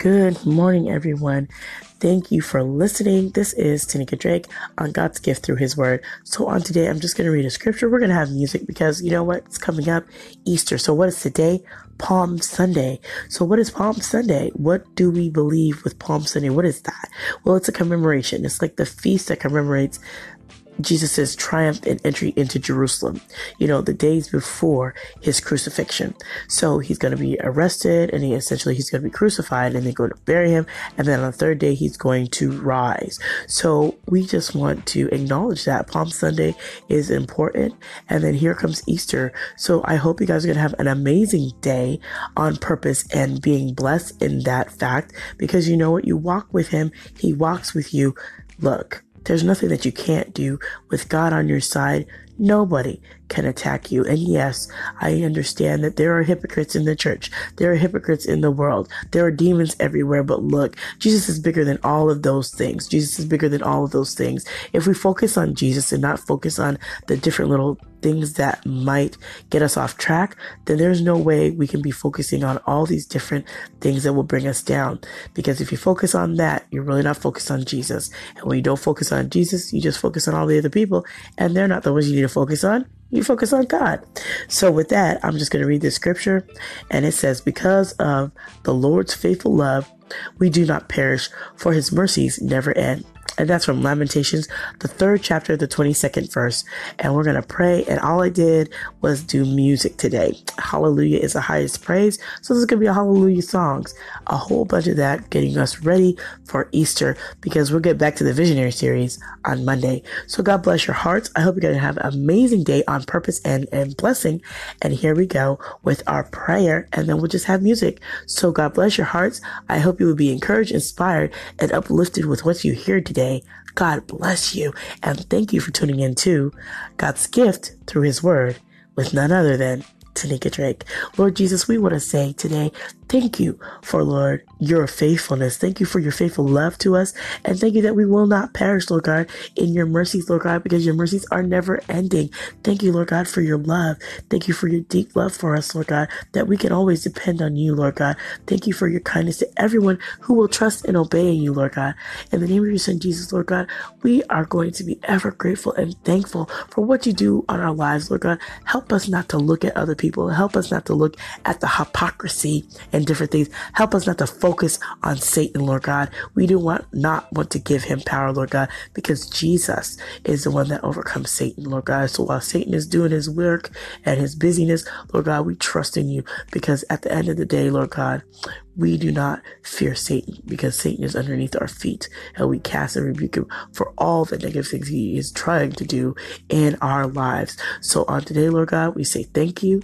Good morning, everyone. Thank you for listening. This is Tanika Drake on God's gift through His Word. So, on today, I'm just going to read a scripture. We're going to have music because you know what? It's coming up Easter. So, what is today? Palm Sunday. So, what is Palm Sunday? What do we believe with Palm Sunday? What is that? Well, it's a commemoration. It's like the feast that commemorates Jesus' triumph and entry into Jerusalem, you know, the days before his crucifixion. So he's going to be arrested and he essentially he's going to be crucified and they're going to bury him. And then on the third day, he's going to rise. So we just want to acknowledge that Palm Sunday is important. And then here comes Easter. So I hope you guys are going to have an amazing day on purpose and being blessed in that fact because you know what? You walk with him. He walks with you. Look, there's nothing that you can't do with God on your side. Nobody can attack you. And yes, I understand that there are hypocrites in the church. There are hypocrites in the world. There are demons everywhere. But look, Jesus is bigger than all of those things. Jesus is bigger than all of those things. If we focus on Jesus and not focus on the different little things that might get us off track, then there's no way we can be focusing on all these different things that will bring us down. Because if you focus on that, you're really not focused on Jesus. And when you don't focus on Jesus, you just focus on all the other people, and they're not the ones you need to focus on. You focus on God. So, with that, I'm just going to read this scripture, and it says, Because of the Lord's faithful love, we do not perish, for his mercies never end. And that's from Lamentations, the third chapter, the 22nd verse. And we're going to pray. And all I did was do music today. Hallelujah is the highest praise. So this is going to be a hallelujah songs, a whole bunch of that getting us ready for Easter because we'll get back to the visionary series on Monday. So God bless your hearts. I hope you're going to have an amazing day on purpose and, and blessing. And here we go with our prayer and then we'll just have music. So God bless your hearts. I hope you will be encouraged, inspired, and uplifted with what you hear today today. God bless you. And thank you for tuning in to God's gift through his word with none other than Tanika Drake. Lord Jesus, we want to say today, Thank you for, Lord, your faithfulness. Thank you for your faithful love to us. And thank you that we will not perish, Lord God, in your mercies, Lord God, because your mercies are never ending. Thank you, Lord God, for your love. Thank you for your deep love for us, Lord God, that we can always depend on you, Lord God. Thank you for your kindness to everyone who will trust and obey you, Lord God. In the name of your son, Jesus, Lord God, we are going to be ever grateful and thankful for what you do on our lives, Lord God. Help us not to look at other people. Help us not to look at the hypocrisy and and different things. Help us not to focus on Satan, Lord God. We do want not want to give him power, Lord God, because Jesus is the one that overcomes Satan, Lord God. So while Satan is doing his work and his busyness, Lord God, we trust in you because at the end of the day, Lord God, we do not fear Satan because Satan is underneath our feet and we cast and rebuke him for all the negative things he is trying to do in our lives. So on today, Lord God, we say thank you.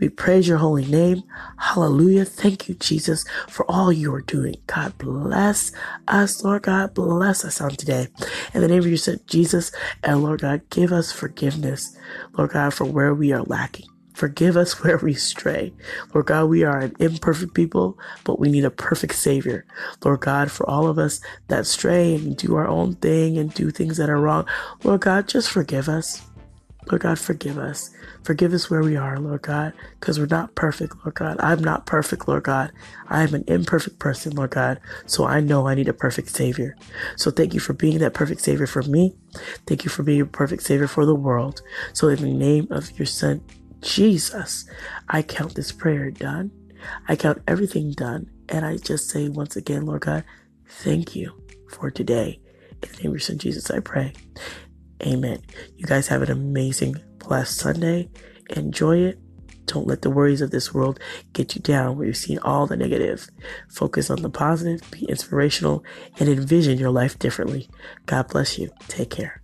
We praise your holy name. Hallelujah. Thank you, Jesus, for all you are doing. God bless us, Lord God. Bless us on today. In the name of your son, Jesus, and Lord God, give us forgiveness, Lord God, for where we are lacking. Forgive us where we stray. Lord God, we are an imperfect people, but we need a perfect Savior. Lord God, for all of us that stray and do our own thing and do things that are wrong, Lord God, just forgive us. Lord God, forgive us. Forgive us where we are, Lord God, because we're not perfect, Lord God. I'm not perfect, Lord God. I am an imperfect person, Lord God. So I know I need a perfect Savior. So thank you for being that perfect Savior for me. Thank you for being a perfect Savior for the world. So in the name of your Son, Jesus, I count this prayer done. I count everything done. And I just say once again, Lord God, thank you for today. In the name of your son Jesus, I pray. Amen. You guys have an amazing, blessed Sunday. Enjoy it. Don't let the worries of this world get you down where you've seen all the negative. Focus on the positive, be inspirational, and envision your life differently. God bless you. Take care.